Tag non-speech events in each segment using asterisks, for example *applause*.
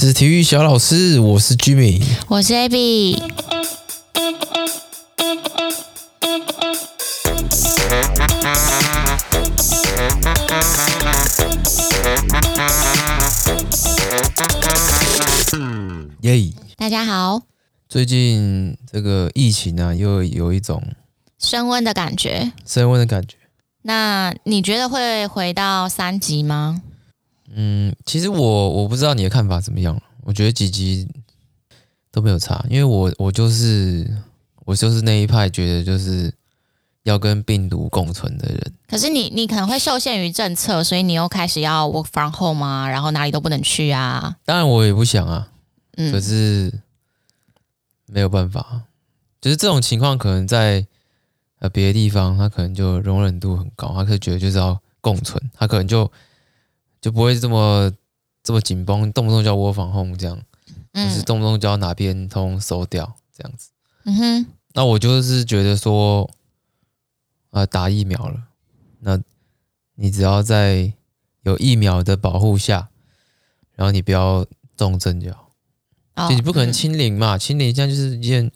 这是体育小老师，我是 Jimmy，我是 Abby。耶、yeah！大家好。最近这个疫情呢、啊，又有一种升温的感觉，升温的感觉。那你觉得会回到三级吗？嗯，其实我我不知道你的看法怎么样。我觉得几级都没有差，因为我我就是我就是那一派，觉得就是要跟病毒共存的人。可是你你可能会受限于政策，所以你又开始要 work from home 啊，然后哪里都不能去啊。当然我也不想啊，嗯，可是没有办法，就是这种情况可能在呃别的地方，他可能就容忍度很高，他可能觉得就是要共存，他可能就。就不会这么这么紧绷，动不动就要 work from home 这样，嗯，就是动不动就要哪边通收掉这样子。嗯哼，那我就是觉得说，啊，打疫苗了，那你只要在有疫苗的保护下，然后你不要重症就好，哦，就你不可能清零嘛，嗯，清零现在就是一件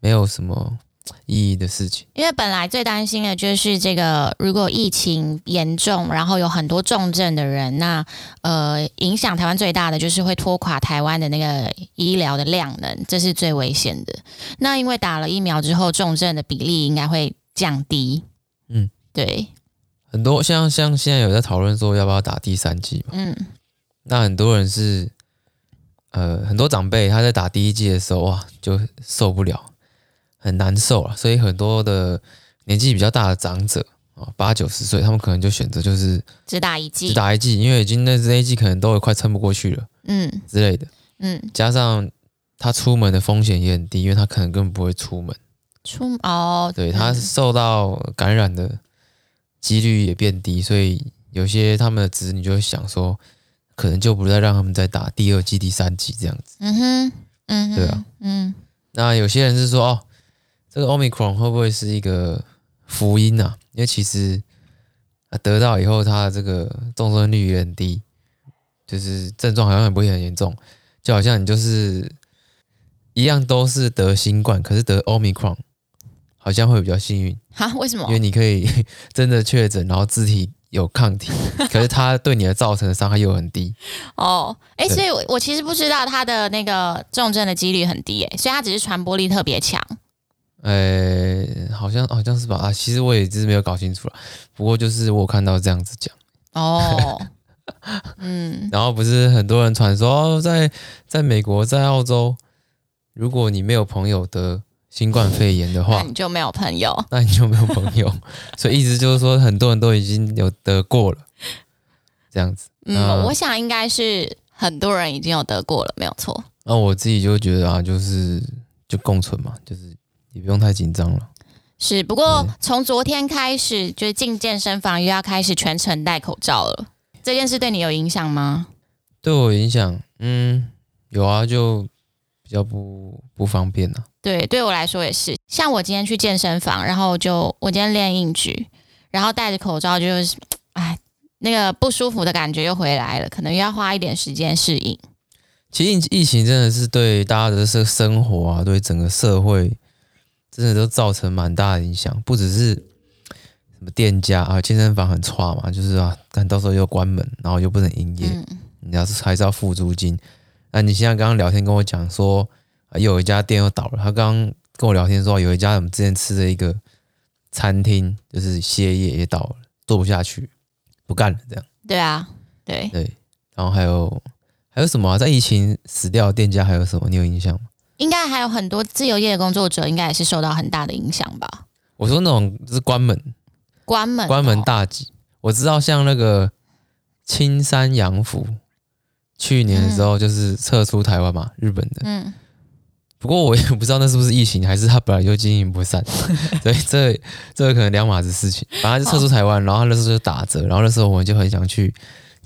没有什么。意义的事情，因为本来最担心的就是这个，如果疫情严重，然后有很多重症的人，那呃，影响台湾最大的就是会拖垮台湾的那个医疗的量能，这是最危险的。那因为打了疫苗之后，重症的比例应该会降低。嗯，对，很多像像现在有在讨论说要不要打第三剂嘛，嗯，那很多人是呃，很多长辈他在打第一剂的时候哇，就受不了。很难受啊，所以很多的年纪比较大的长者啊，八九十岁，他们可能就选择就是只打一剂，只打一剂，因为已经那那一剂可能都快撑不过去了，嗯。之类的，嗯，加上他出门的风险也很低，因为他可能根本不会出门，出哦，对他受到感染的几率也变低，所以有些他们的子女就会想说，可能就不再让他们再打第二剂、第三剂这样子，嗯哼，嗯哼，对啊，嗯，那有些人是说哦。这个 Omicron 会不会是一个福音啊？因为其实啊，得到以后，它的这个重症率也很低，就是症状好像也不会很严重，就好像你就是一样都是得新冠，可是得 Omicron 好像会比较幸运。哈？为什么？因为你可以 *laughs* 真的确诊，然后自体有抗体，*laughs* 可是它对你的造成的伤害又很低。哦，哎，所以我我其实不知道它的那个重症的几率很低，哎，所以它只是传播力特别强。呃，好像好像是吧啊，其实我也只是没有搞清楚了。不过就是我看到这样子讲哦，嗯，*laughs* 然后不是很多人传说哦，在在美国，在澳洲，如果你没有朋友得新冠肺炎的话，那你就没有朋友，那你就没有朋友。*laughs* 所以意思就是说，很多人都已经有得过了，这样子。嗯，我想应该是很多人已经有得过了，没有错。那我自己就觉得啊，就是就共存嘛，就是。也不用太紧张了。是，不过从昨天开始，就是进健身房又要开始全程戴口罩了。这件事对你有影响吗？对我影响，嗯，有啊，就比较不不方便啊。对，对我来说也是。像我今天去健身房，然后就我今天练硬举，然后戴着口罩，就是哎，那个不舒服的感觉又回来了，可能又要花一点时间适应。其实疫情真的是对大家的生生活啊，对整个社会。真的都造成蛮大的影响，不只是什么店家啊，健身房很差嘛，就是啊，但到时候又关门，然后又不能营业，嗯、你要是还是要付租金。那你现在刚刚聊天跟我讲说，又有一家店又倒了。他刚刚跟我聊天说，有一家我们之前吃的一个餐厅，就是歇业也倒了，做不下去，不干了，这样。对啊，对对。然后还有还有什么啊？在疫情死掉的店家还有什么？你有印象吗？应该还有很多自由业的工作者，应该也是受到很大的影响吧？我说那种就是关门，关门，关门大吉。我知道像那个青山洋服，去年的时候就是撤出台湾嘛，嗯，日本的。嗯。不过我也不知道那是不是疫情，还是他本来就经营不善，*laughs* 所以这这可能两码子事情。反正就撤出台湾，然后那时候就打折，然后那时候我们就很想去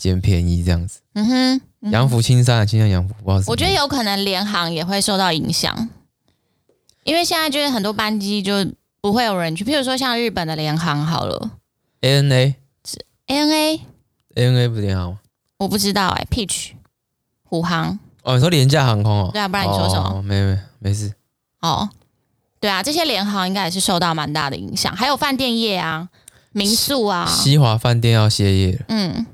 捡便宜这样子。嗯哼。洋服青山啊，青山洋服，不好意思。我觉得有可能联航也会受到影响，因为现在就是很多班机就不会有人去，譬如说像日本的联航好了，ANA 是 ANA，ANA ANA 不是联航吗？我不知道哎、欸、，Peach 虎航哦，你说廉价航空哦？对啊，不然你说什么？哦、没没没事。哦，对啊，这些联航应该也是受到蛮大的影响，还有饭店业啊、民宿啊。西华饭店要歇业了。嗯，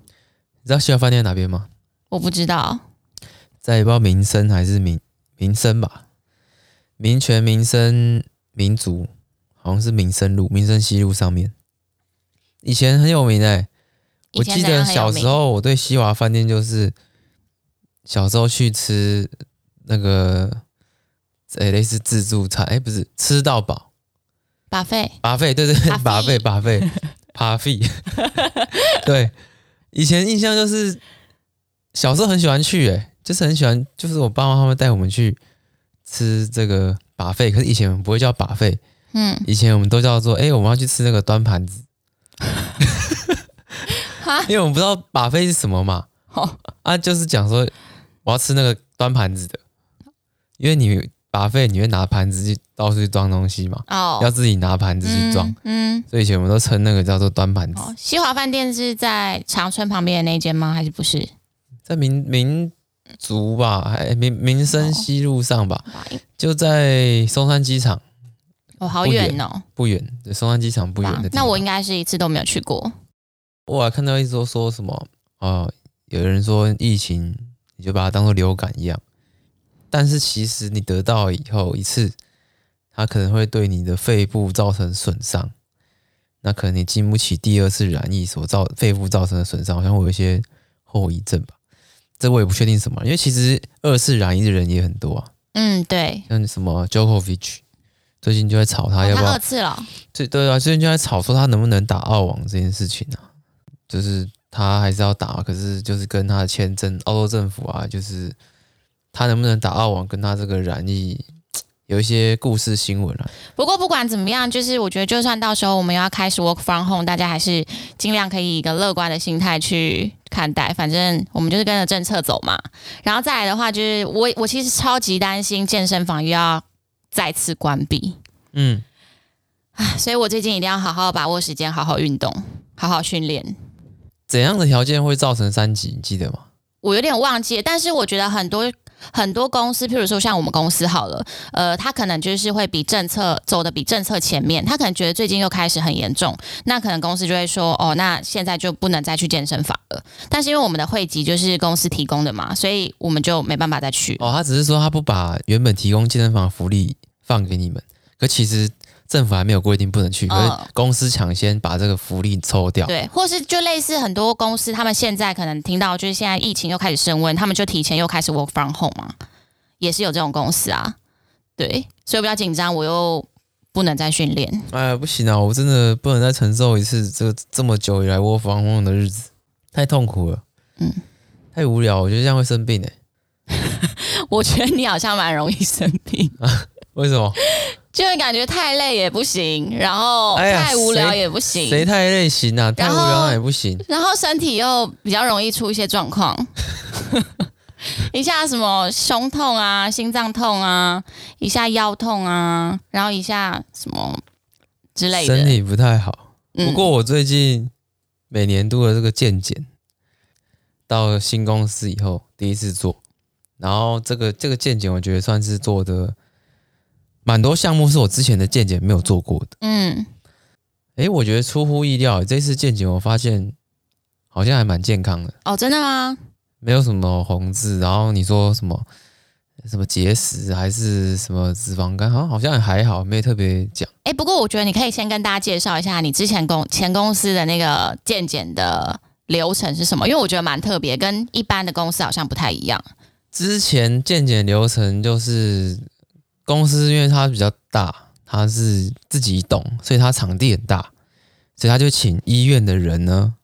你知道西华饭店在哪边吗？我不知道，在不知道民生还是民民生吧？民权、民生、民族，好像是民生路、民生西路上面。以前很有名哎、欸，我记得小时候我对西华饭店就是小时候去吃那个，哎、欸，类似自助餐，哎、欸，不是吃到饱，buffet，buffet，对对，buffet，buffet，buffet，对，*laughs* 以前印象就是小时候很喜欢去、欸，哎，就是很喜欢，就是我爸妈他们带我们去吃这个 buffet，可是以前我们不会叫 buffet，嗯，以前我们都叫做，哎、欸，我们要去吃那个端盘子。*laughs* 因为我们不知道 buffet 是什么嘛，啊，就是讲说我要吃那个端盘子的，因为你 buffet 你会拿盘子去到处去装东西嘛，哦，要自己拿盘子去装，嗯，所以以前我们都称那个叫做端盘子。西华饭店是在长春旁边的那间吗？还是不是？在民民族吧，还民民生西路上吧，就在松山机场。哦，好远哦，不远，对，松山机场不远的地方。那我应该是一次都没有去过。我还看到一直说说什么哦、呃，有人说疫情你就把它当做流感一样，但是其实你得到以后一次，它可能会对你的肺部造成损伤，那可能你经不起第二次染疫所造肺部造成的损伤，好像会有一些后遗症吧。这我也不确定什么，因为其实二次染疫的人也很多啊。嗯，对，像什么 Djokovic 最近就在吵他要不要、哦、二次了。对对啊，最近就在吵说他能不能打澳网这件事情啊。就是他还是要打，可是就是跟他的签证，澳洲政府啊，就是他能不能打澳网，跟他这个染疫 *tsk* 有一些故事新闻啊。不过不管怎么样，就是我觉得就算到时候我们要开始 work from home，大家还是尽量可以以一个乐观的心态去看待，反正我们就是跟着政策走嘛。然后再来的话，就是我我其实超级担心健身房又要再次关闭，嗯，唉，所以我最近一定要好好把握时间，好好运动，好好训练。怎样的条件会造成三级？你记得吗？我有点忘记，但是我觉得很多很多公司，譬如说像我们公司好了，呃，他可能就是会比政策走得比政策前面，他可能觉得最近又开始很严重，那可能公司就会说，哦，那现在就不能再去健身房了。但是因为我们的会籍就是公司提供的嘛，所以我们就没办法再去。哦，他只是说他不把原本提供健身房福利放给你们，可其实。政府还没有规定不能去，可是公司抢先把这个福利抽掉。对，或是就类似很多公司，他们现在可能听到就是现在疫情又开始升温，他们就提前又开始 work from home 嘛，也是有这种公司啊。对，所以我比较紧张，我又不能再训练。哎，不行啊，我真的不能再承受一次这这么久以来 work from home 的日子，太痛苦了。嗯，太无聊，我觉得这样会生病哎、欸。*laughs* 我觉得你好像蛮容易生病啊？*laughs* 为什么？就会感觉太累也不行，然后太无聊也不行。谁、哎、太累行啊？太无聊也不行。然后身体又比较容易出一些状况，*laughs* 一下什么胸痛啊、心脏痛啊，一下腰痛啊，然后一下什么之类的。身体不太好。不过我最近每年度的这个健检，到新公司以后第一次做，然后这个这个健检我觉得算是做的。蛮多项目是我之前的健检没有做过的。嗯，诶，我觉得出乎意料，这次健检我发现好像还蛮健康的。哦，真的吗？没有什么红字，然后你说什么什么结石还是什么脂肪肝，好像好像也还好，没有特别讲。哎，不过我觉得你可以先跟大家介绍一下你之前公前公司的那个健检的流程是什么，因为我觉得蛮特别，跟一般的公司好像不太一样。之前健检流程就是。公司因为它比较大，它是自己懂，所以它场地很大，所以他就请医院的人呢，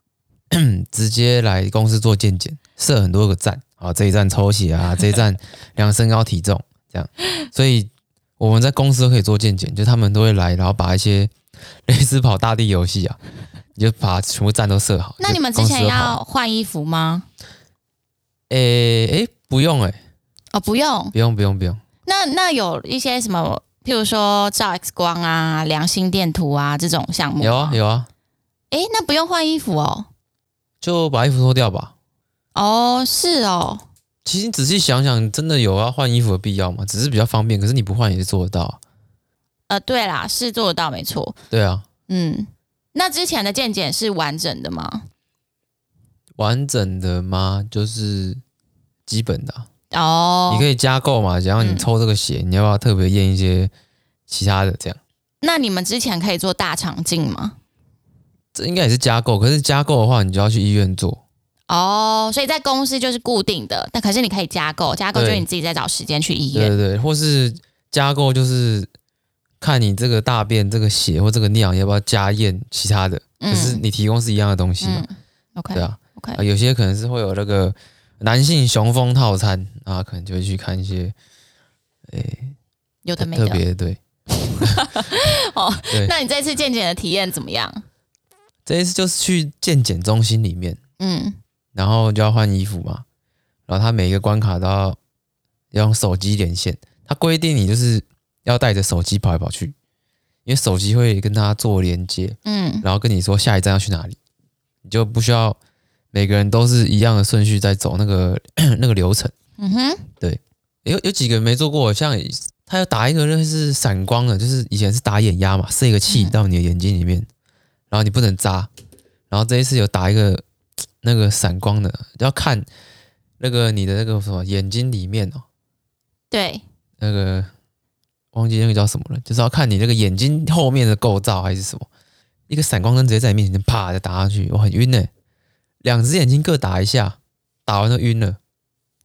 *clears throat* 直接来公司做健检，设很多个站啊，这一站抽血啊，这一站量身高体重，这样，所以我们在公司都可以做健检，就他们都会来，然后把一些 *laughs* 类似跑大地游戏啊，你就把全部站都设好。那你们之前要换衣服吗？诶诶，不用诶、欸，哦，不用，不用，不用，不用。那那有一些什么，譬如说照 X 光啊、良心电图啊这种项目？有啊有啊。诶，那不用换衣服哦，就把衣服脱掉吧。哦，是哦。其实你仔细想想，真的有要换衣服的必要吗？只是比较方便，可是你不换也是做得到。呃，对啦，是做得到，没错。对啊，嗯，那之前的健检是完整的吗？完整的吗？就是基本的哦、啊。你可以加购嘛，然后你抽这个血，嗯、你要不要特别验一些其他的？这样。那你们之前可以做大肠镜吗？这应该也是加购，可是加购的话，你就要去医院做。哦，所以在公司就是固定的，但可是你可以加购，加购就是你自己再找时间去医院。对对对，或是加购就是看你这个大便、这个血或这个尿要不要加验其他的，可是你提供是一样的东西嘛。嗯、OK，对啊。啊，有些可能是会有那个男性雄风套餐啊，可能就会去看一些，诶、欸，有的没的，特别对。*laughs* 哦，对那你这次健检的体验怎么样？这一次就是去健检中心里面，嗯，然后就要换衣服嘛，然后他每一个关卡都要要用手机连线，他规定你就是要带着手机跑来跑去，因为手机会跟他做连接，嗯，然后跟你说下一站要去哪里，你就不需要。每个人都是一样的顺序在走那个 *coughs* 那个流程，嗯哼，对，有有几个没做过，像他要打一个那是闪光的，就是以前是打眼压嘛，射一个气到你的眼睛里面，然后你不能扎，然后这一次有打一个 *tsk* 那个闪光的，要看那个你的那个什么眼睛里面哦，对，那个忘记那个叫什么了，就是要看你那个眼睛后面的构造还是什么，一个闪光灯直接在你面前啪就打下去，我很晕呢。两只眼睛各打一下，打完就晕了。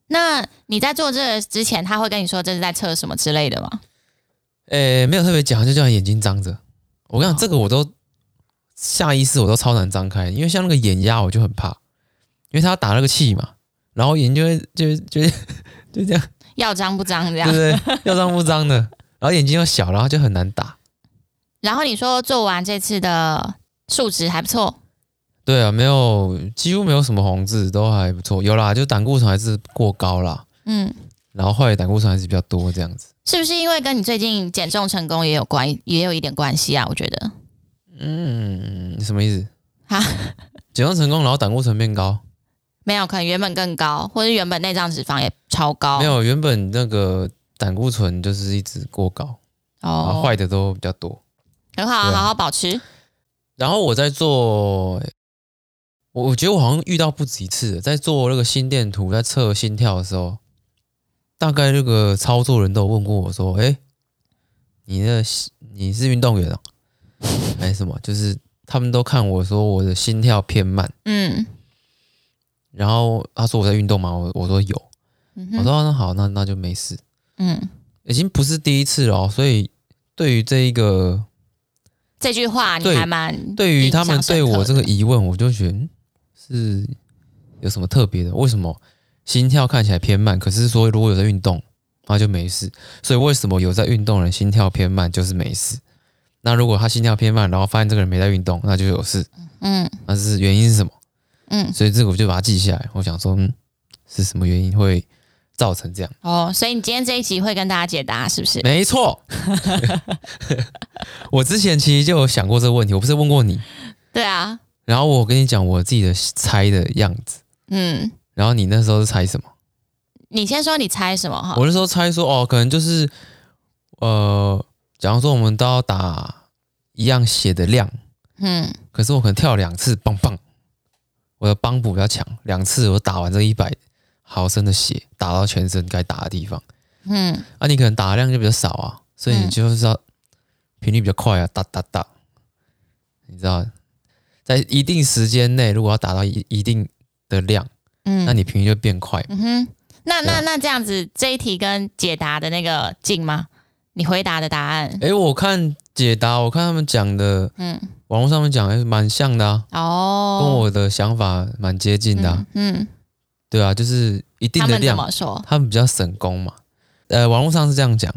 那你在做这个之前，他会跟你说这是在测什么之类的吗？诶，没有特别讲，就叫你眼睛张着。我跟你讲，这个我都下意识我都超难张开，因为像那个眼压我就很怕，因为他打那个气嘛，然后眼就会就就 *laughs* 就这样，要张不张这样，对不对？要张不张的，然后眼睛又小，然后就很难打。然后你说做完这次的数值还不错。对啊，没有，几乎没有什么红字，都还不错。有啦，就胆固醇还是过高啦。嗯，然后坏的胆固醇还是比较多，这样子。是不是因为跟你最近减重成功也有关，也有一点关系啊？我觉得。嗯，什么意思？哈，减重成功，然后胆固醇变高？没有，可能原本更高，或者原本内脏脂肪也超高。没有，原本那个胆固醇就是一直过高，哦，坏的都比较多。很好，啊、好好保持。然后我在做。我我觉得我好像遇到不止一次，在做那个心电图，在测心跳的时候，大概那个操作人都有问过我说：“哎，你那你是运动员啊？还是什么？”就是他们都看我说我的心跳偏慢，嗯，然后他说我在运动吗？我我说有，嗯、我说那好，那那就没事，嗯，已经不是第一次了，所以对于这一个这句话，你还蛮对于他们对我这个疑问，我就觉得。是有什么特别的？为什么心跳看起来偏慢？可是说如果有在运动，那就没事。所以为什么有在运动的人心跳偏慢就是没事？那如果他心跳偏慢，然后发现这个人没在运动，那就有事。嗯，那是原因是什么？嗯，所以这个我就把它记下来。我想说，嗯，是什么原因会造成这样？哦，所以你今天这一集会跟大家解答，是不是？没错。*laughs* 我之前其实就有想过这个问题，我不是问过你？对啊。然后我跟你讲我自己的猜的样子，嗯，然后你那时候是猜什么？你先说你猜什么哈？我那时候猜说哦，可能就是呃，假如说我们都要打一样血的量，嗯，可是我可能跳两次，棒棒，我的帮补比较强，两次我打完这一百毫升的血，打到全身该打的地方，嗯，啊，你可能打的量就比较少啊，所以你就是要频率比较快啊，哒哒哒，你知道？在一定时间内，如果要达到一一定的量，嗯，那你频率就变快。嗯哼，那那那这样子，这一题跟解答的那个近吗？你回答的答案？哎、欸，我看解答，我看他们讲的，嗯，网络上面讲还是蛮像的啊。哦，跟我的想法蛮接近的啊。嗯，嗯，对啊，就是一定的量。他们怎么说？他们比较省工嘛。呃，网络上是这样讲。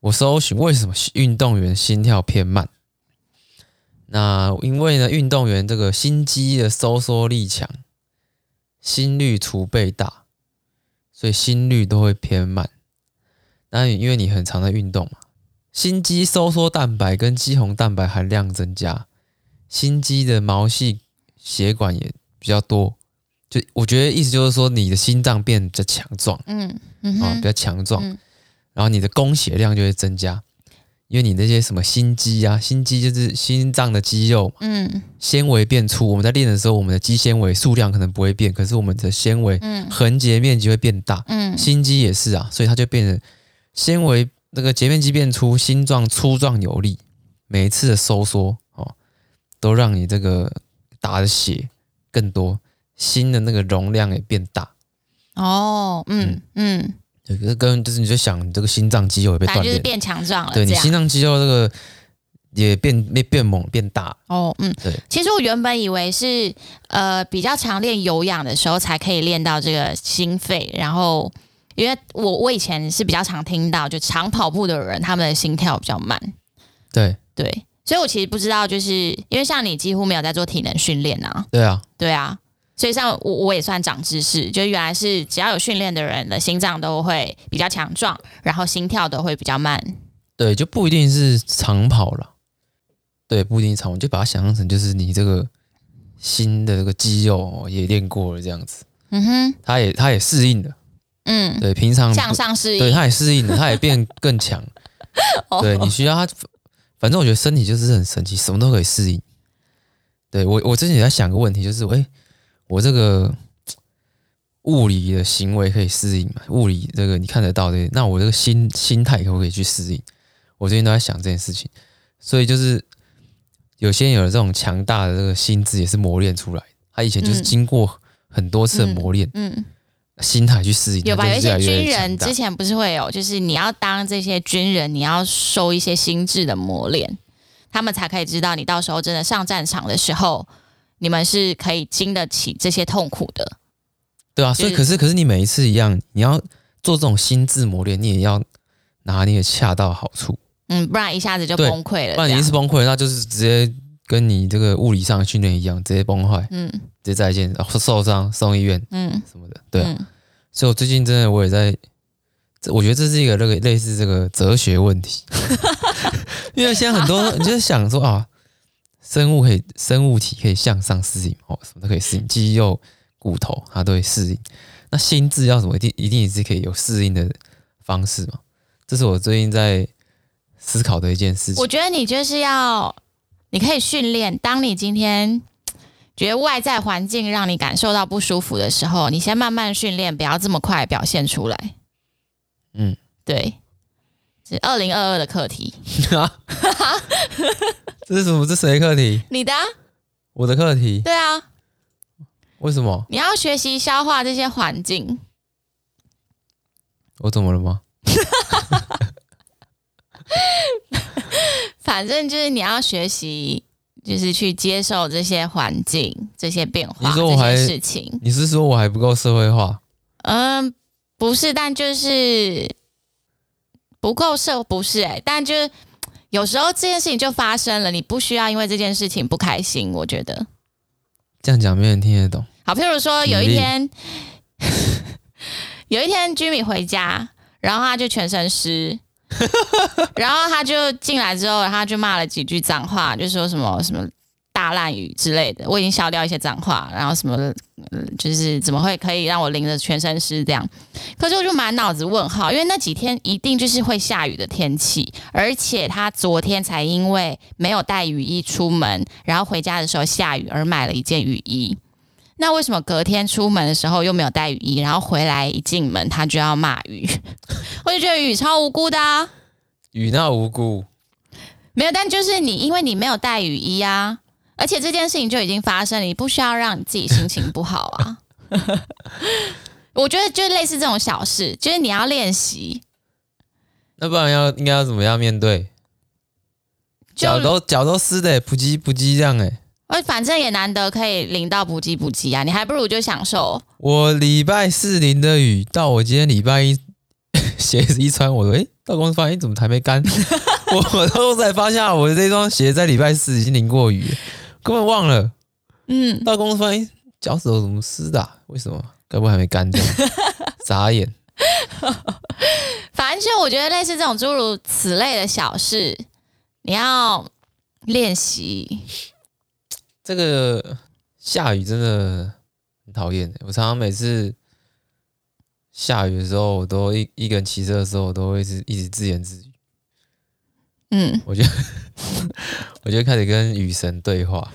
我搜寻为什么运动员心跳偏慢？那因为呢，运动员这个心肌的收缩力强，心率储备大，所以心率都会偏慢。那因为你很常在运动嘛，心肌收缩蛋白跟肌红蛋白含量增加，心肌的毛细血管也比较多，就我觉得意思就是说，你的心脏变得强壮，嗯嗯啊，比较强壮，嗯然后你的供血量就会增加，因为你那些什么心肌啊，心肌就是心脏的肌肉，嗯纤维变粗。我们在练的时候，我们的肌纤维数量可能不会变，可是我们的纤维横截面积会变大，嗯，心肌也是啊，所以它就变成纤维那个截面积变粗，心脏粗壮有力，每一次的收缩哦，都让你这个打的血更多，心的那个容量也变大。哦，嗯嗯，是跟就是你就想，你这个心脏肌肉也被锻炼，就是变强壮了。对你心脏肌肉这个也变变变猛变大。哦，嗯，对。其实我原本以为是呃比较常练有氧的时候才可以练到这个心肺，然后因为我我以前是比较常听到，就长跑步的人他们的心跳比较慢。对对，所以我其实不知道，就是因为像你几乎没有在做体能训练啊。对啊，对啊，所以像我我也算长知识，就原来是只要有训练的人的心脏都会比较强壮，然后心跳都会比较慢。对，就不一定是长跑了。对，不一定长跑，就把它想象成就是你这个新的这个肌肉也练过了这样子。嗯哼，它也它也适应了。嗯，对，平常向上适应，对，它也适应了，它也变更强。*laughs* 对，你需要它，反正我觉得身体就是很神奇，什么都可以适应。对，我，我之前也在想个问题，就是，哎，我这个物理的行为可以适应嘛？物理这个你看得到的，那我这个心心态可不可以去适应？我最近都在想这件事情，所以就是有些人有了这种强大的这个心智，也是磨练出来。他以前就是经过很多次的磨练，嗯。嗯心态去适应，有吧？有一些军人之前不是会有，就是你要当这些军人，你要受一些心智的磨练，他们才可以知道你到时候真的上战场的时候，你们是可以经得起这些痛苦的。对啊，所以可是可是你每一次一样，你要做这种心智磨练，你也要拿捏恰到好处。嗯，不然一下子就崩溃了。不然你一次崩溃，那就是直接跟你这个物理上的训练一样，直接崩坏。嗯。直接再见，然后受伤送医院，嗯，什么的，对、啊嗯、所以我最近真的我也在，我觉得这是一个那个类似这个哲学问题，*laughs* 因为现在很多你就想说啊，生物可以生物体可以向上适应哦，什么都可以适应，肌肉、骨头它都会适应，那心智要什么一定一定也是可以有适应的方式嘛？这是我最近在思考的一件事情。我觉得你就是要，你可以训练，当你今天。觉得外在环境让你感受到不舒服的时候，你先慢慢训练，不要这么快表现出来。嗯，对，是二零二二的课题。*laughs* 这是什么？这是谁课题？你的啊？我的课题？对啊。为什么？你要学习消化这些环境。我怎么了吗？*laughs* 反正就是你要学习。就是去接受这些环境、这些变化、你说我还这些事情。你是说我还不够社会化？嗯，不是，但就是不够社，不是哎、欸，但就是 *tsk* 有时候这件事情就发生了，你不需要因为这件事情不开心。我觉得这样讲没人听得懂。好，譬如说有一天，*laughs* 有一天居民回家，然后他就全身湿。*laughs* 然后他就进来之后，他就骂了几句脏话，就说什么什么大烂雨之类的。我已经消掉一些脏话，然后什么，就是怎么会可以让我淋得全身湿这样？可是我就满脑子问号，因为那几天一定就是会下雨的天气，而且他昨天才因为没有带雨衣出门，然后回家的时候下雨而买了一件雨衣。那为什么隔天出门的时候又没有带雨衣，然后回来一进门他就要骂雨？*laughs* 我就觉得雨超无辜的啊！雨那无辜？没有，但就是你，因为你没有带雨衣啊，而且这件事情就已经发生了，你不需要让你自己心情不好啊。*laughs* 我觉得就类似这种小事，就是你要练习。那不然要应该要怎么样面对？脚都脚都湿的，不急不急这样哎。我反正也难得可以淋到补给补给啊，你还不如就享受。我礼拜四淋的雨，到我今天礼拜一 *laughs* 鞋子一穿，我说哎，到公司发现怎么还没干？*laughs* 我都才发现我的这双鞋在礼拜四已经淋过雨，根本忘了。嗯，到公司发现脚趾头怎么湿的、啊？为什么？该不会还没干掉？*laughs* 眨眼。反正就我觉得类似这种诸如此类的小事，你要练习。这个下雨真的很讨厌。我常常每次下雨的时候，我都一一个人骑车的时候，我都会是一直自言自语。嗯，我就 *laughs* 我就开始跟雨神对话。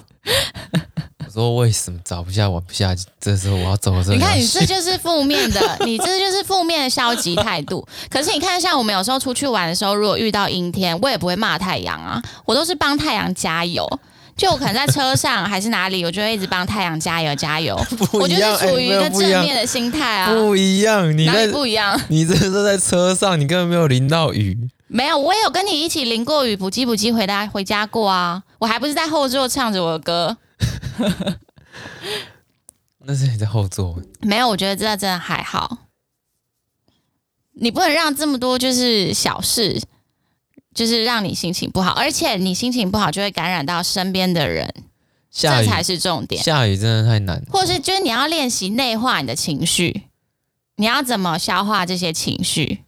我说为什么早不下晚不下？这时候我要走的时候，你看你这就是负面的，你这就是负面的消极态度。可是你看，像我们有时候出去玩的时候，如果遇到阴天，我也不会骂太阳啊，我都是帮太阳加油。就我可能在车上还是哪里，我就会一直帮太阳加油加油。*laughs* 我就是处于一个正面的心态啊，不一样，你哪里不一样？你这是在车上，你根本没有淋到雨。没有，我也有跟你一起淋过雨，补给补给回家回家过啊。我还不是在后座唱着我的歌。*laughs* 那是你在后座。没有，我觉得这真的还好。你不能让这么多就是小事。就是让你心情不好，而且你心情不好就会感染到身边的人，这才是重点。下雨真的太难，或是就是你要练习内化你的情绪，你要怎么消化这些情绪？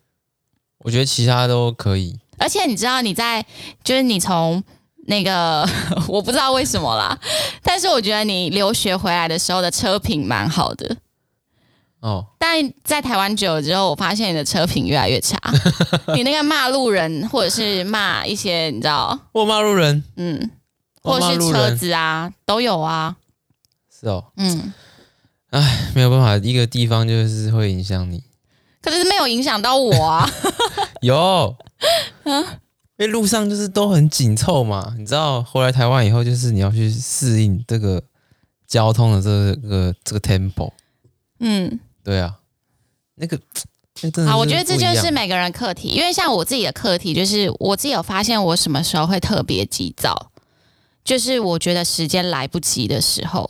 我觉得其他都可以。而且你知道你在，就是你从那个 *laughs* 我不知道为什么啦，但是我觉得你留学回来的时候的车品蛮好的。哦，但在台湾久了之后，我发现你的车品越来越差。*laughs* 你那个骂路人，或者是骂一些，你知道？我骂路人，嗯，或者是车子啊，都有啊。是哦，嗯，哎，没有办法，一个地方就是会影响你。可是没有影响到我啊。*laughs* 有，嗯因为路上就是都很紧凑嘛。你知道，回来台湾以后，就是你要去适应这个交通的这个这个 tempo。嗯。对啊，那个，那好，我觉得这就是每个人课题，因为像我自己的课题，就是我自己有发现，我什么时候会特别急躁，就是我觉得时间来不及的时候，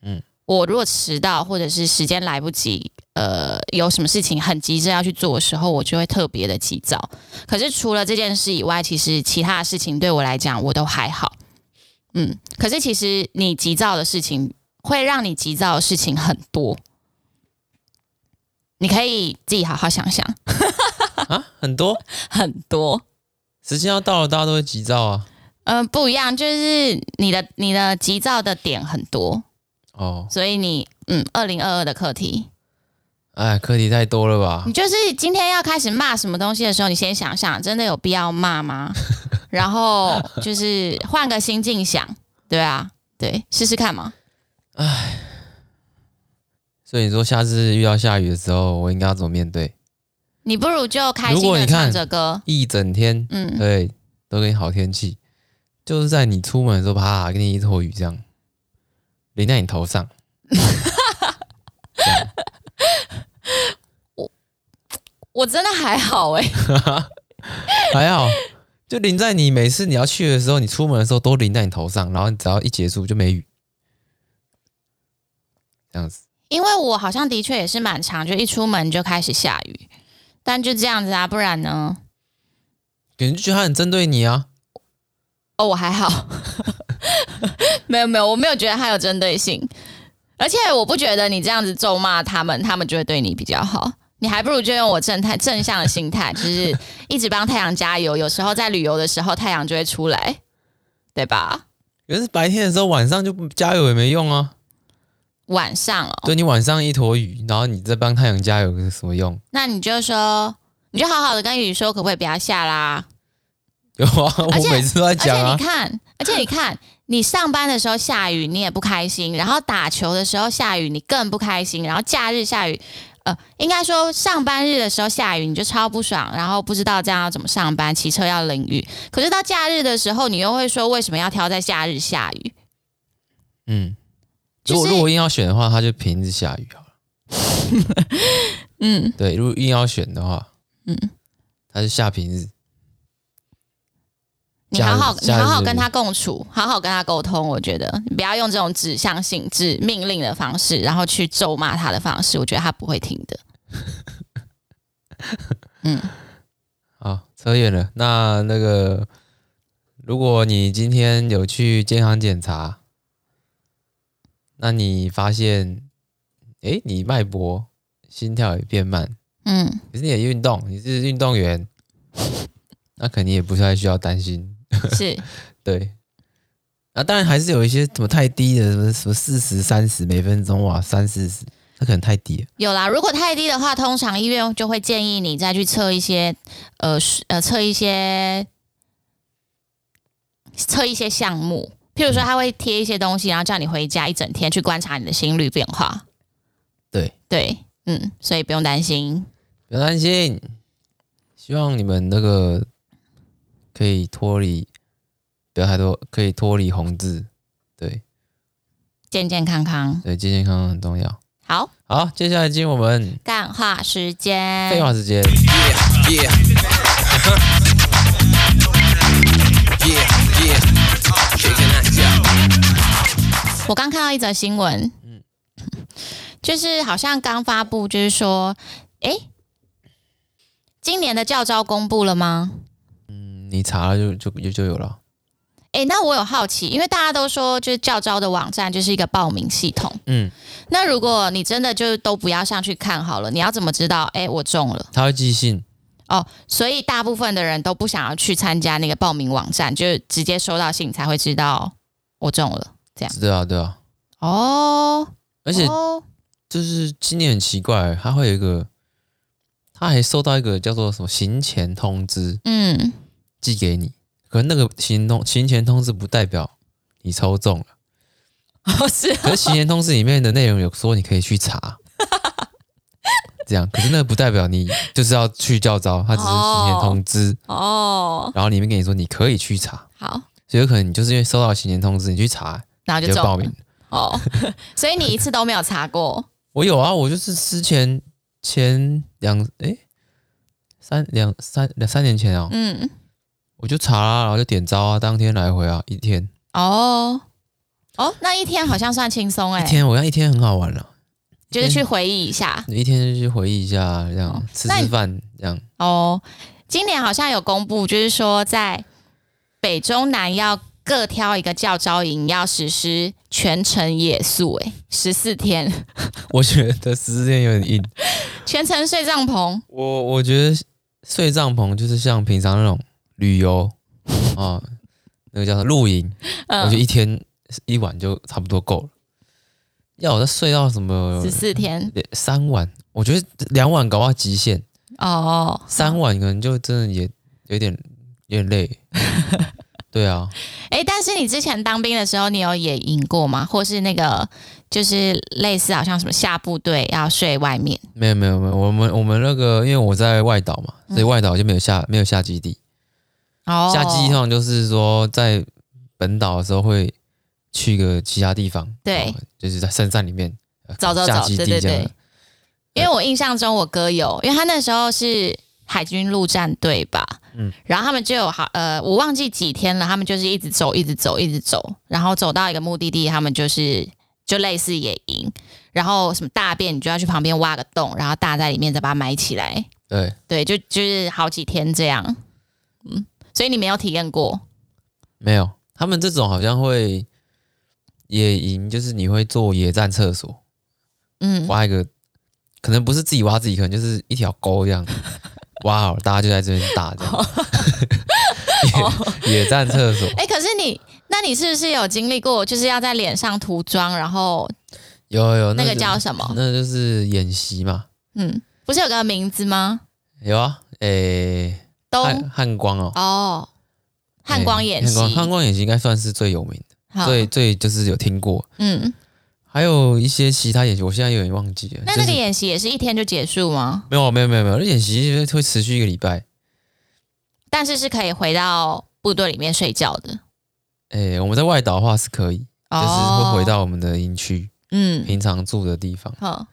嗯，我如果迟到或者是时间来不及，呃，有什么事情很急着要去做的时候，我就会特别的急躁。可是除了这件事以外，其实其他的事情对我来讲我都还好，嗯。可是其实你急躁的事情，会让你急躁的事情很多。你可以自己好好想想啊，很多 *laughs* 很多，时间要到了，大家都会急躁啊。嗯、呃，不一样，就是你的你的急躁的点很多哦，所以你嗯，二零二二的课题，哎，课题太多了吧？你就是今天要开始骂什么东西的时候，你先想想，真的有必要骂吗？*laughs* 然后就是换个心境想，对啊，对，试试看嘛。哎。所以你说下次遇到下雨的时候，我应该要怎么面对？你不如就开心的唱着歌，一整天，嗯，对，都给你好天气，就是在你出门的时候，啪，给你一坨雨这样淋在你头上。*laughs* 样 *laughs* 我我真的还好哎、欸，*laughs* 还好，就淋在你每次你要去的时候，你出门的时候都淋在你头上，然后你只要一结束就没雨，这样子。因为我好像的确也是蛮长，就一出门就开始下雨，但就这样子啊，不然呢？感觉就觉得他很针对你啊。哦，我还好，*laughs* 没有没有，我没有觉得他有针对性，而且我不觉得你这样子咒骂他们，他们就会对你比较好。你还不如就用我正太正向的心态，就是一直帮太阳加油。有时候在旅游的时候，太阳就会出来，对吧？可是白天的时候，晚上就不加油也没用啊。晚上哦，对，你晚上一坨雨，然后你再帮太阳加油，有什么用？那你就说，你就好好的跟雨说，可不可以不要下啦？*laughs* 有啊，我每次都在讲啊。而且你看，而且你看，你上班的时候下雨，你也不开心；然后打球的时候下雨，你更不开心；然后假日下雨，呃，应该说上班日的时候下雨，你就超不爽，然后不知道这样要怎么上班，骑车要淋雨。可是到假日的时候，你又会说，为什么要挑在假日下雨？嗯。如果如果硬要选的话，他就平日下雨好了。嗯，对，如果硬要选的话，嗯，他是下平日。你好好你好好跟他共处，好好跟他沟通。我觉得你不要用这种指向性、指命令的方式，然后去咒骂他的方式，我觉得他不会听的。*laughs* 嗯，好，扯远了。那那个，如果你今天有去健康检查。那你发现，哎，你脉搏、心跳也变慢，嗯，可是你也运动，你是运动员，那肯定也不太需要担心，*laughs* 是，对。啊，当然还是有一些什么太低的，什么什么四十三十每分钟哇，三四十，那可能太低了。有啦，如果太低的话，通常医院就会建议你再去测一些，呃呃，测一些测一些项目，譬如说他会贴一些东西，然后叫你回家一整天去观察你的心率变化。对对，嗯，所以不用担心，不用担心，希望你们那个可以脱离。不要太多，可以脱离红字，对，健健康康，对，健健康康很重要。好，好，接下来进我们干话时间，废话时间。我刚看到一则新闻，嗯，就是好像刚发布，就是说，哎，今年的教招公布了吗？嗯，你查了就就就就有了。哎，那我有好奇，因为大家都说，就是教招的网站就是一个报名系统。嗯，那如果你真的就是都不要上去看好了，你要怎么知道？哎，我中了？他会寄信。哦，所以大部分的人都不想要去参加那个报名网站，就直接收到信才会知道我中了。这样。对啊，对啊。哦。而且，就是今年很奇怪，他会有一个，他还收到一个叫做什么行前通知，嗯，寄给你。可是那个行通行前通知不代表你抽中了，哦是。可是行前通知里面的内容有说你可以去查，*laughs* 这样。可是那个不代表你就是要去教招，它只是行前通知哦。然后里面跟你说你可以去查，好。所以有可能你就是因为收到行前通知，你去查，然后就报名哦。*laughs* 所以你一次都没有查过？我有啊，我就是之前前两哎三两三两三年前哦，嗯。我就查啦，然后就点招啊，当天来回啊，一天。哦哦，那一天好像算轻松哎。一天，我看一天很好玩了，就是去回忆一下。一天就去回忆一下，这样、哦、吃吃饭这样。哦，今年好像有公布，就是说在北中南要各挑一个教招营，要实施全程野宿，哎，十四天。*laughs* 我觉得十四天有点硬。全程睡帐篷。我我觉得睡帐篷就是像平常那种。旅游啊，那个叫做露营，嗯、我觉得一天一晚就差不多够了。要我再睡到什么十四天三晚，我觉得两晚搞到极限哦，三晚可能就真的也有点有点累。*laughs* 对啊，哎、欸，但是你之前当兵的时候，你有野营过吗？或是那个就是类似好像什么下部队要睡外面？没有没有没有，我们我们那个因为我在外岛嘛，所以外岛就没有下没有下基地。下基地通常就是说，在本岛的时候会去个其他地方，对，就是在深山里面找找找，对对对。因为我印象中我哥有，因为他那时候是海军陆战队吧，嗯，然后他们就有好呃，我忘记几天了，他们就是一直走，一直走，一直走，然后走到一个目的地，他们就是就类似野营，然后什么大便你就要去旁边挖个洞，然后大在里面再把它埋起来，对。对，就就是好几天这样，嗯。所以你没有体验过？没有，他们这种好像会野营，就是你会做野战厕所，嗯，挖一个，可能不是自己挖自己，可能就是一条沟这样 *laughs* 挖好了，大家就在这边打这样。哦、*laughs* 野野战厕所。哎、欸，可是你，那你是不是有经历过，就是要在脸上涂妆，然后有有那个叫什么？那就是演习嘛。嗯，不是有个名字吗？有啊，诶、欸。汉汉光哦，哦，汉光演习，汉、欸、光演习应该算是最有名的，最最就是有听过，嗯，还有一些其他演习，我现在有点忘记了。那那个演习也是一天就结束吗？没有没有没有没有，那演习会持续一个礼拜，但是是可以回到部队里面睡觉的。哎、欸，我们在外岛的话是可以，哦、就是会回到我们的营区，嗯，平常住的地方。好、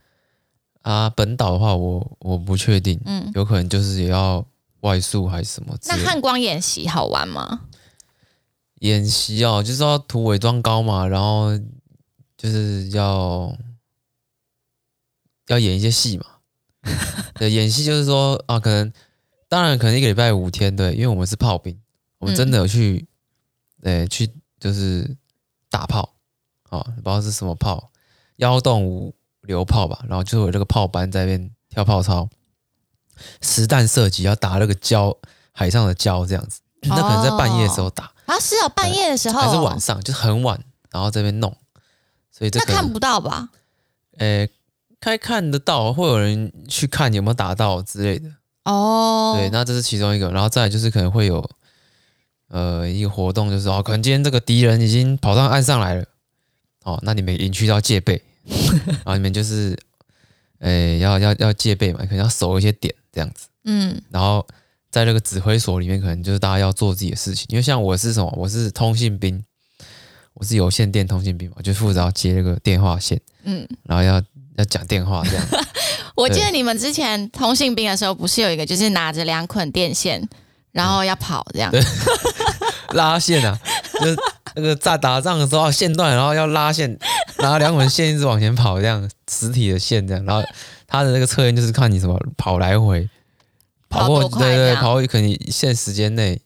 嗯，啊，本岛的话我，我我不确定，嗯，有可能就是也要。外宿还是什么？那汉光演习好玩吗？演习哦，就是要涂伪装膏嘛，然后就是要要演一些戏嘛。*laughs* 对，演戏就是说啊，可能当然可能一个礼拜五天，对，因为我们是炮兵，我们真的有去，呃、嗯，去就是打炮啊，不知道是什么炮，幺洞五流炮吧，然后就有这个炮班在那边跳炮操。实弹射击要打那个礁，海上的礁这样子，那可能在半夜的时候打，啊，是哦，半夜的时候、哦、还是晚上，就是很晚，然后这边弄，所以这那看不到吧？诶，该看得到，会有人去看有没有打到之类的。哦，对，那这是其中一个，然后再来就是可能会有呃一个活动，就是哦，可能今天这个敌人已经跑到岸上来了，哦，那你们营区要戒备，*laughs* 然后你们就是诶要要要戒备嘛，可能要守一些点这样子，嗯，然后。在那个指挥所里面，可能就是大家要做自己的事情。因为像我是什么，我是通信兵，我是有线电通信兵嘛，就负责要接那个电话线，嗯，然后要要讲电话这样。*laughs* 我记得你们之前通信兵的时候，不是有一个就是拿着两捆电线，然后要跑这样，对，*laughs* 拉线啊，就是那个在打仗的时候线断，然后要拉线，拿两捆线一直往前跑这样，实体的线这样，然后他的那个测验就是看你什么跑来回。跑过对对，跑过可能限时间内，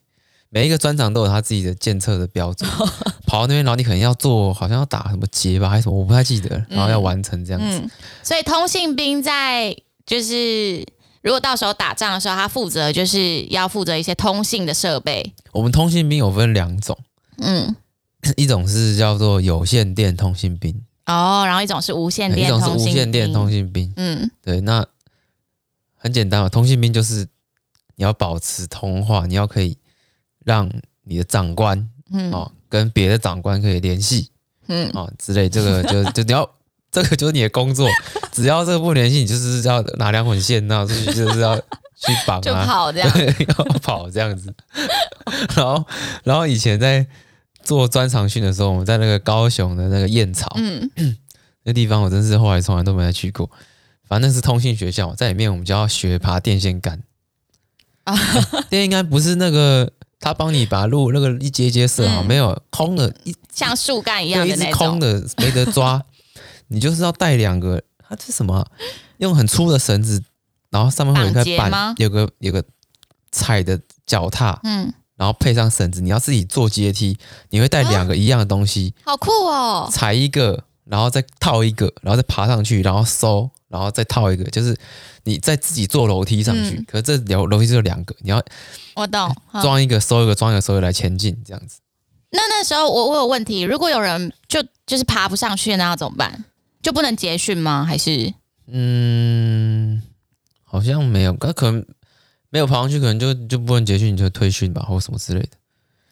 每一个专长都有他自己的检测的标准。*laughs* 跑到那边，然后你可能要做，好像要打什么结吧，还是什么，我不太记得。然后要完成这样子。嗯嗯、所以通信兵在就是，如果到时候打仗的时候，他负责就是要负责一些通信的设备。我们通信兵有分两种，嗯，*coughs* 一种是叫做有线电通信兵，哦，然后一种是无线电，一种是无线电通信兵，嗯，对，那。很简单嘛，通信兵就是你要保持通话，你要可以让你的长官，嗯，哦，跟别的长官可以联系，嗯，哦之类，这个就 *laughs* 就你要这个就是你的工作，*laughs* 只要这个不联系，你就是要拿两捆线，那出去就是要去绑啊，就跑这样，对，*laughs* 要跑这样子。然后，然后以前在做专场训的时候，我们在那个高雄的那个燕巢，嗯，*clears throat* 那地方我真是后来从来都没再去过。反正是通信学校，在里面我们就要学爬电线杆啊。电线杆不是那个他帮你把路那个一节一节设好，嗯、没有空的，一像树干一样的那种空的没得抓。你就是要带两个，它是什么？用很粗的绳子，然后上面会有一块板，有个有个踩的脚踏，嗯，然后配上绳子，你要自己做阶梯。你会带两个一样的东西，好酷哦！踩一个，然后再套一个，然后再爬上去，然后收。然后再套一个，就是你再自己坐楼梯上去，嗯、可是这楼楼梯只有两个，你要我懂，装一个收一个，装一个收一个来前进，这样子。那那时候我我有问题，如果有人就就是爬不上去，那要怎么办？就不能结训吗？还是嗯，好像没有，可可能没有爬上去，可能就就不能结训，你就退训吧，或什么之类的。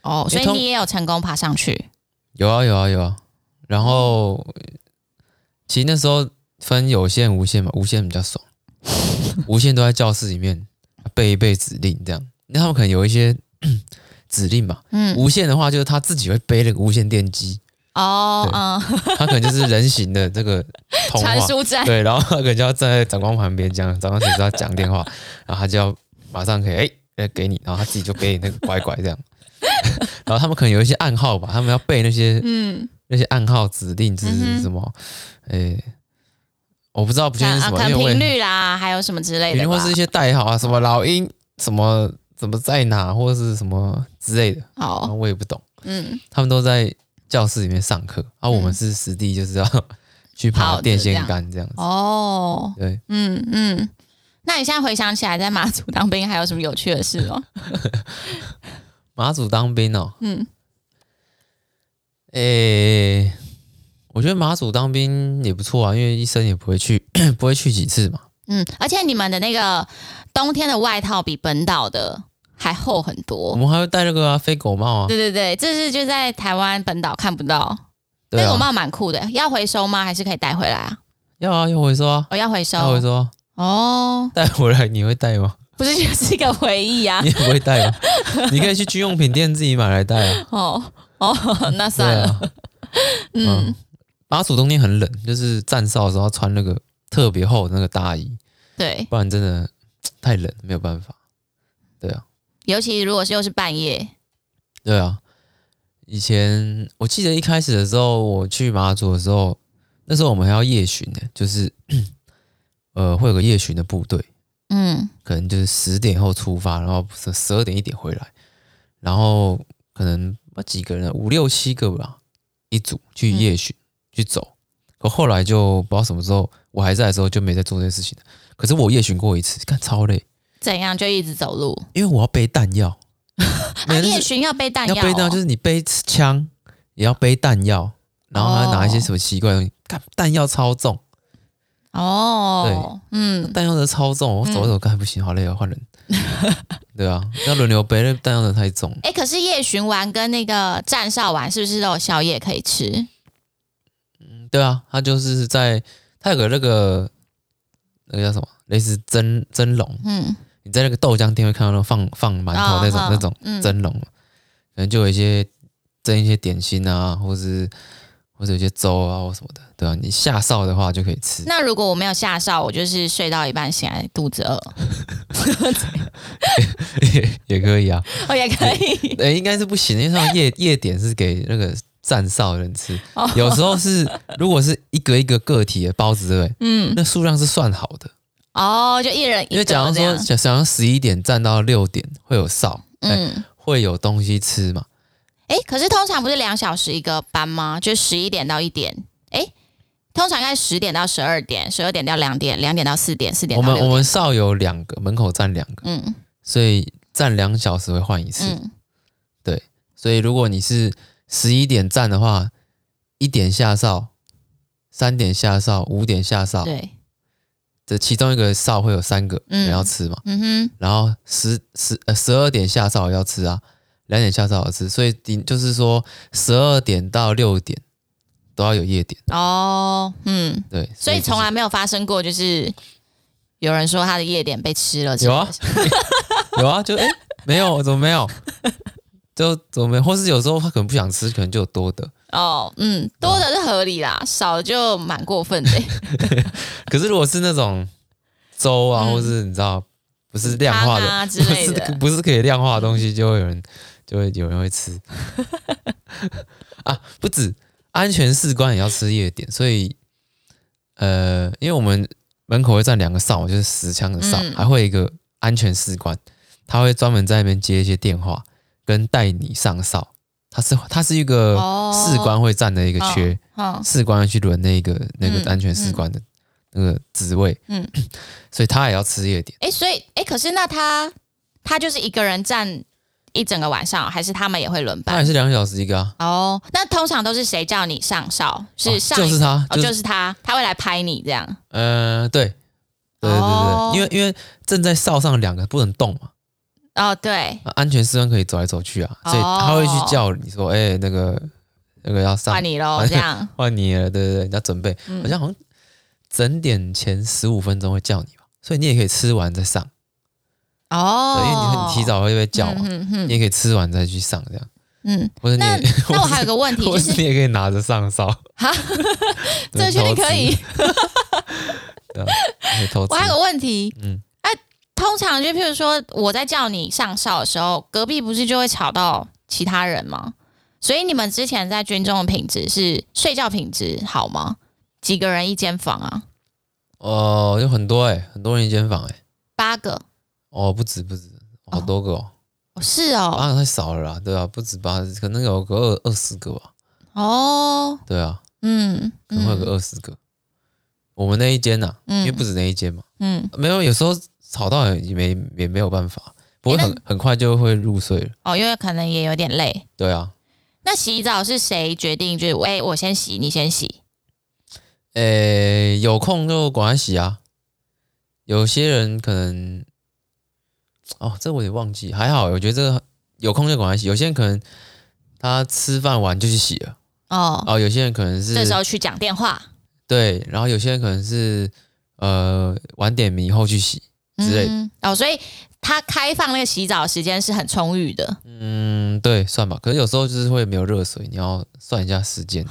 哦，所以你也有成功爬上去？有啊有啊有啊，然后其实那时候。分有线、无线嘛，无线比较爽。*laughs* 无线都在教室里面背一背指令，这样。那他们可能有一些 *coughs* 指令嘛。嗯。无线的话，就是他自己会背那个无线电机。哦。嗯。他可能就是人形的这个。*laughs* 传输站。对，然后他可能就要站在长官旁边这样，长官随时要讲电话，然后他就要马上可以哎哎给你，然后他自己就背那个乖乖这样。*laughs* 然后他们可能有一些暗号吧，他们要背那些嗯那些暗号指令，就是什么哎。我不知道不确定是什么，频、啊、率啦，还有什么之类的，或是一些代号啊，什么老鹰，什么怎么在哪，或者是什么之类的。哦，我也不懂。嗯，他们都在教室里面上课，而、啊、我们是实地就是要 *laughs* 去爬电线杆这样子。哦，对，嗯嗯。那你现在回想起来，在马祖当兵还有什么有趣的事吗？*laughs* 马祖当兵哦，嗯，诶、欸。我觉得马祖当兵也不错啊，因为一生也不会去，不会去几次嘛。嗯，而且你们的那个冬天的外套比本岛的还厚很多。我们还会戴那个、啊、飞狗帽啊。对对对，这是就在台湾本岛看不到。飞狗帽蛮酷的，要回收吗？还是可以带回来啊？要啊，要回收啊。我、哦、要回收，要回收啊。哦，带回来你会带吗？不是，就是一个回忆啊。*laughs* 你也不会带吗？你可以去军用品店自己买来带啊。*laughs* 哦哦，那算了。啊、*laughs* 嗯。嗯马祖冬天很冷，就是站哨的时候穿那个特别厚的那个大衣，对，不然真的太冷，没有办法。对啊，尤其如果是又是半夜。对啊，以前我记得一开始的时候，我去马祖的时候，那时候我们还要夜巡呢，就是呃会有个夜巡的部队，嗯，可能就是十点后出发，然后十二点一点回来，然后可能几个人，五六七个吧，一组去夜巡。嗯去走，可后来就不知道什么时候我还在的时候就没再做这件事情了。可是我夜巡过一次，看超累。怎样？就一直走路？因为我要背弹药。*laughs* 啊，夜巡要背弹药、哦，要背弹，就是你背枪也要背弹药，然后还要拿一些什么奇怪的东西，看弹药超重。哦，对，嗯，弹药的超重，我走一走，干不行，好累啊，换人。*laughs* 对啊，要轮流背，那弹药的太重。哎，可是夜巡完跟那个战哨完，是不是都有宵夜可以吃？嗯，对啊，他就是在他有个那个那个叫什么，类似蒸蒸笼。嗯，你在那个豆浆店会看到那种放放馒头那种、哦、那种蒸笼，可能就有一些蒸一些点心啊，或是。或者有些粥啊或什么的，对啊，你下哨的话就可以吃。那如果我没有下哨，我就是睡到一半醒来肚子饿，也 *laughs* 也可以啊。哦，也可以。哎，应该是不行，因为上夜夜点是给那个站哨的人吃。哦、有时候是如果是一个一个个体的包子，对不对？嗯，那数量是算好的。哦，就一人一个。因为假如说想想要十一点站到六点会有哨，嗯，会有东西吃嘛。哎，可是通常不是两小时一个班吗？就十一点到一点。哎，通常应该十点到十二点，十二点到两点，两点到四点，四点。我们我们哨有两个，门口站两个，嗯，所以站两小时会换一次。嗯，对，所以如果你是十一点站的话，一点下哨，三点下哨，五点下哨，对，这其中一个哨会有三个人要吃嘛，嗯，嗯哼，然后十十呃十二点下哨要吃啊。两点下哨好吃，所以顶就是说十二点到六点都要有夜点哦。嗯，对，所以，从来没有发生过，就是有人说他的夜点被吃了。有啊，*laughs* 有啊，就哎、欸，没有，怎么没有？就怎么没有？或是有时候他可能不想吃，可能就有多的。哦，嗯，多的是合理啦，啊、少的就蛮过分的。*laughs* 可是如果是那种粥啊，嗯、或是你知道不是量化的，啊、之类的，不是不是可以量化的东西，就会有人。就会有人会吃 *laughs* 啊，不止安全士官也要吃夜点，所以呃，因为我们门口会站两个哨，就是十枪的哨，嗯、还会一个安全士官，他会专门在那边接一些电话，跟带你上哨。他是他是一个士官会站的一个缺，哦、士官要去轮那个那个安全士官的那个职位，嗯，所以他也要吃夜点。哎，所以哎，可是那他他就是一个人站。一整个晚上，还是他们也会轮班？那也是两个小时一个啊。哦，那通常都是谁叫你上哨？是上、哦、就是他，就是、哦，就是他，他会来拍你这样。呃，对，对对对对，哦、因为因为正在哨上两个不能动嘛。哦，对。安全士官可以走来走去啊，所以他会去叫你说：“哎、欸，那个那个要上换你喽，这样 *laughs* 换你了。”对对对，你要准备，嗯、好像好像整点前十五分钟会叫你吧，所以你也可以吃完再上。哦，对，因为你很提早会被叫嘛，嗯嗯、你也可以吃完再去上这样。嗯，或者你，*laughs* 那我还有个问题，就是你也可以拿着上哨。哈，*laughs* 这确定可以？*laughs* 对，我还有个问题，嗯，哎、啊，通常就譬如说我在叫你上哨的时候，隔壁不是就会吵到其他人吗？所以你们之前在军中的品质是睡觉品质好吗？几个人一间房啊？哦、呃，有很多哎、欸，很多人一间房哎、欸，八个。哦，不止不止，好多个哦。哦，是哦，八个太少了啦，对啊，不止八，可能有个二二十个吧。哦，对啊，嗯，可能会有个二十个。我们那一间呐，因为不止那一间嘛，嗯，没有，有时候吵到也没也没有办法，不会很很快就会入睡了。哦，因为可能也有点累。对啊。那洗澡是谁决定？就是喂，我先洗，你先洗。诶，有空就赶快洗啊。有些人可能。哦，这我也忘记，还好，我觉得这个有空就赶快洗。有些人可能他吃饭完就去洗了，哦哦，有些人可能是这时候去讲电话，对，然后有些人可能是呃晚点名后去洗之类的。嗯、哦，所以他开放那个洗澡时间是很充裕的。嗯，对，算吧。可是有时候就是会没有热水，你要算一下时间。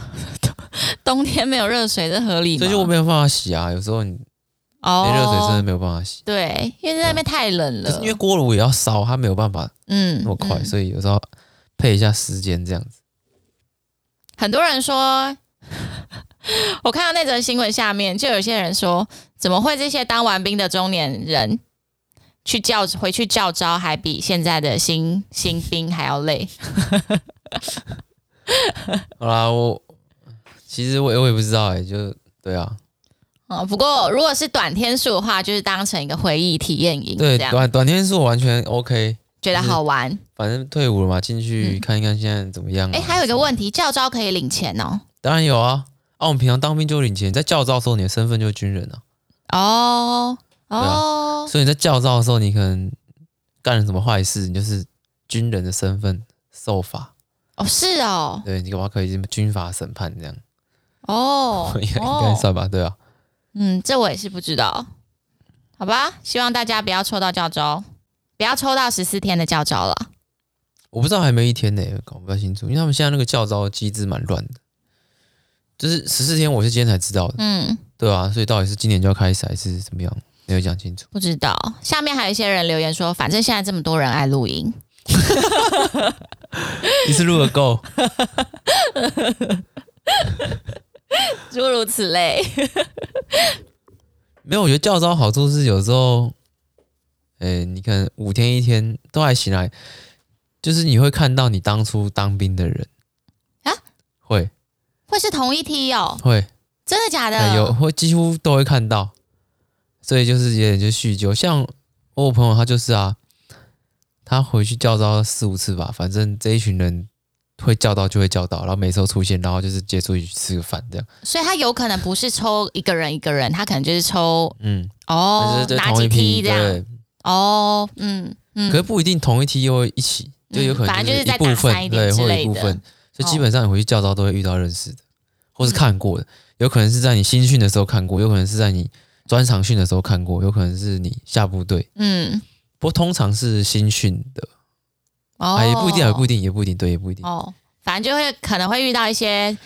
*laughs* 冬天没有热水这合理吗？所以就没有办法洗啊。有时候你。哦，没热水真的没有办法洗。对，因为在那边太冷了。因为锅炉也要烧，它没有办法，嗯，那么快，嗯、所以有时候配一下时间这样子。很多人说，*laughs* 我看到那则新闻下面就有些人说，怎么会这些当完兵的中年人去教回去教招，还比现在的新新兵还要累？*laughs* 好啦，我其实我我也不知道哎、欸，就对啊。哦，不过如果是短天数的话，就是当成一个回忆体验营。对，短短天数完全 OK，觉得好玩。反正退伍了嘛，进去看一看现在怎么样、啊。哎、嗯，还有一个问题，教招可以领钱哦？当然有啊，啊，我们平常当兵就领钱，在教招的时候，你的身份就是军人啊。哦哦、啊，所以你在教招的时候，你可能干了什么坏事，你就是军人的身份受罚。哦，是哦。对，你干嘛可以军法审判这样？哦，*laughs* 应该应该算吧，对啊。嗯，这我也是不知道。好吧，希望大家不要抽到教招，不要抽到十四天的教招了。我不知道还没一天呢，搞不太清楚，因为他们现在那个教招机制蛮乱的。就是十四天，我是今天才知道的。嗯，对啊，所以到底是今年就要开始还是怎么样？没有讲清楚。不知道。下面还有一些人留言说，反正现在这么多人爱露营，*laughs* 一次录个够。*laughs* *laughs* 诸如此类。*laughs* 没有，我觉得教招好处是有时候，哎，你看五天一天都还行来，就是你会看到你当初当兵的人啊，会会是同一梯哦，会真的假的？有会几乎都会看到，所以就是有点就叙旧。像我有朋友他就是啊，他回去教招四五次吧，反正这一群人。会叫到就会叫到，然后每次都出现，然后就是接出去吃个饭这样。所以他有可能不是抽一个人一个人，他可能就是抽嗯。哦是哪几批这样。对。哦嗯嗯，可是不一定同一批又会一起，就有可能就是一部分、对或者一部分，所以基本上你回去叫到都会遇到认识的，或是看过的，有可能是在你新训的时候看过，有可能是在你专场训的时候看过，有可能是你下部队。嗯，不过通常是新训的。哦，也不一定，也不一定，也不一定，对，也不一定。哦，反正就会可能会遇到一些，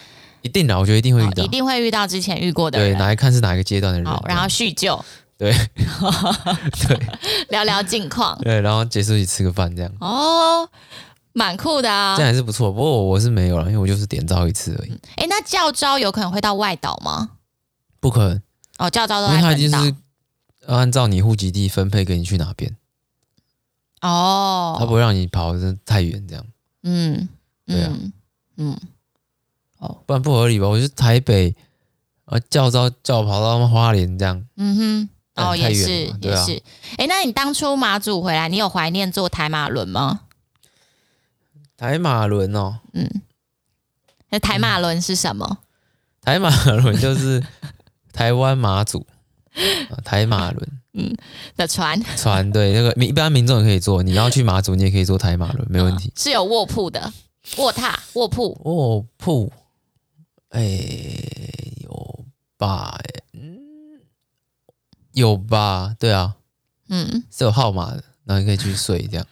一定的，我觉得一定会遇到，一定会遇到之前遇过的人。对，来看是哪一个阶段的人，然后叙旧，对，*laughs* 对，聊聊近况，对，然后结束一起吃个饭这样。哦，蛮酷的啊，这样还是不错。不过我我是没有了，因为我就是点招一次而已。哎，那教招有可能会到外岛吗？不可能。哦，教招都因为他就是按照你户籍地分配给你去哪边。哦，他不会让你跑的太远，这样。嗯，对啊，嗯，哦，不然不合理吧？我觉得台北啊，教召叫我跑到花莲这样。嗯哼，哦，也是也是。哎，那你当初马祖回来，你有怀念坐台马轮吗？台马轮哦，嗯，那台马轮是什么？台马轮就是台湾马祖，台马轮。嗯，的船 *laughs* 船对那个民一般民众也可以坐，你要去马祖，你也可以坐台马轮，没问题。嗯、是有卧铺的，卧榻、卧铺、卧铺，哎，有吧？嗯，有吧？对啊，嗯，是有号码的，然后你可以去睡这样。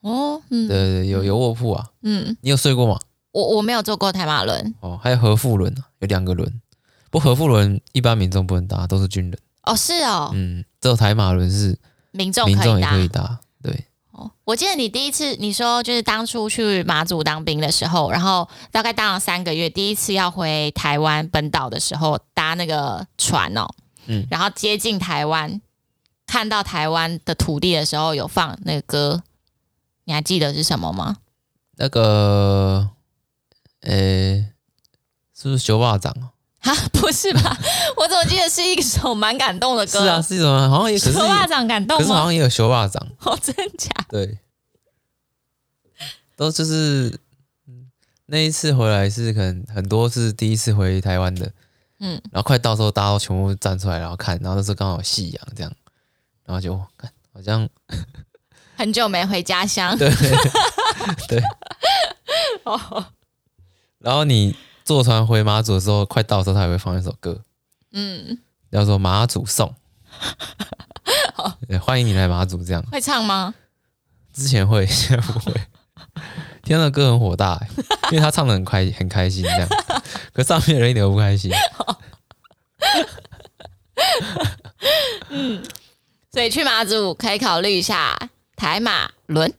哦，嗯，对对，有有卧铺啊，嗯，你有睡过吗？我我没有坐过台马轮。哦，还有核副轮，有两个轮，不过核副轮一般民众不能搭，都是军人。哦，是哦，嗯，这种台马轮是民众民众也可以搭，对。哦，我记得你第一次你说就是当初去马祖当兵的时候，然后大概当了三个月，第一次要回台湾本岛的时候搭那个船哦，嗯，然后接近台湾，看到台湾的土地的时候有放那个歌，你还记得是什么吗？那个，呃，是不是九霸掌？啊，不是吧？*laughs* 我怎么记得是一首蛮感动的歌？是啊，是一首好像也是。熊霸掌感动吗？可是好像也有熊霸掌。*laughs* 哦，真假？对，都就是那一次回来是可能很多是第一次回台湾的，嗯，然后快到时候大家都全部站出来然后看，然后那时候刚好夕阳这样，然后就看好像 *laughs* 很久没回家乡，对对，哦，然后你。坐船回马祖的时候，快到的时候，他也会放一首歌，嗯，叫做《马祖颂》，好，*laughs* 欢迎你来马祖，这样会唱吗？之前会，*laughs* 现在不会。听到歌很火大，*laughs* 因为他唱的很开很开心，这样，可上面人一点都不开心。嗯，所以去马祖可以考虑一下台马轮。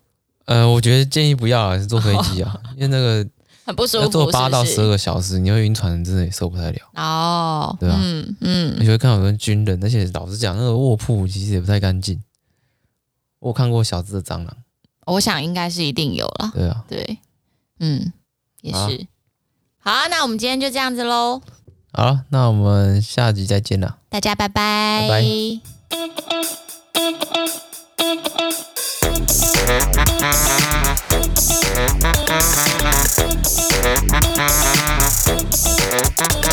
呃，我觉得建议不要啊，是坐飞机啊，因为那个。很不舒服，要坐八到十二个小时，你会晕船，真的也受不太了。哦，对吧？嗯嗯，你会看到很多军人，而且老实讲，那个卧铺其实也不太干净。我看过小只的蟑螂，我想应该是一定有了。对啊，对，嗯，也是。好啊，那我们今天就这样子喽。好，那我们下集再见了，大家拜拜。拜拜。拜。Thank you.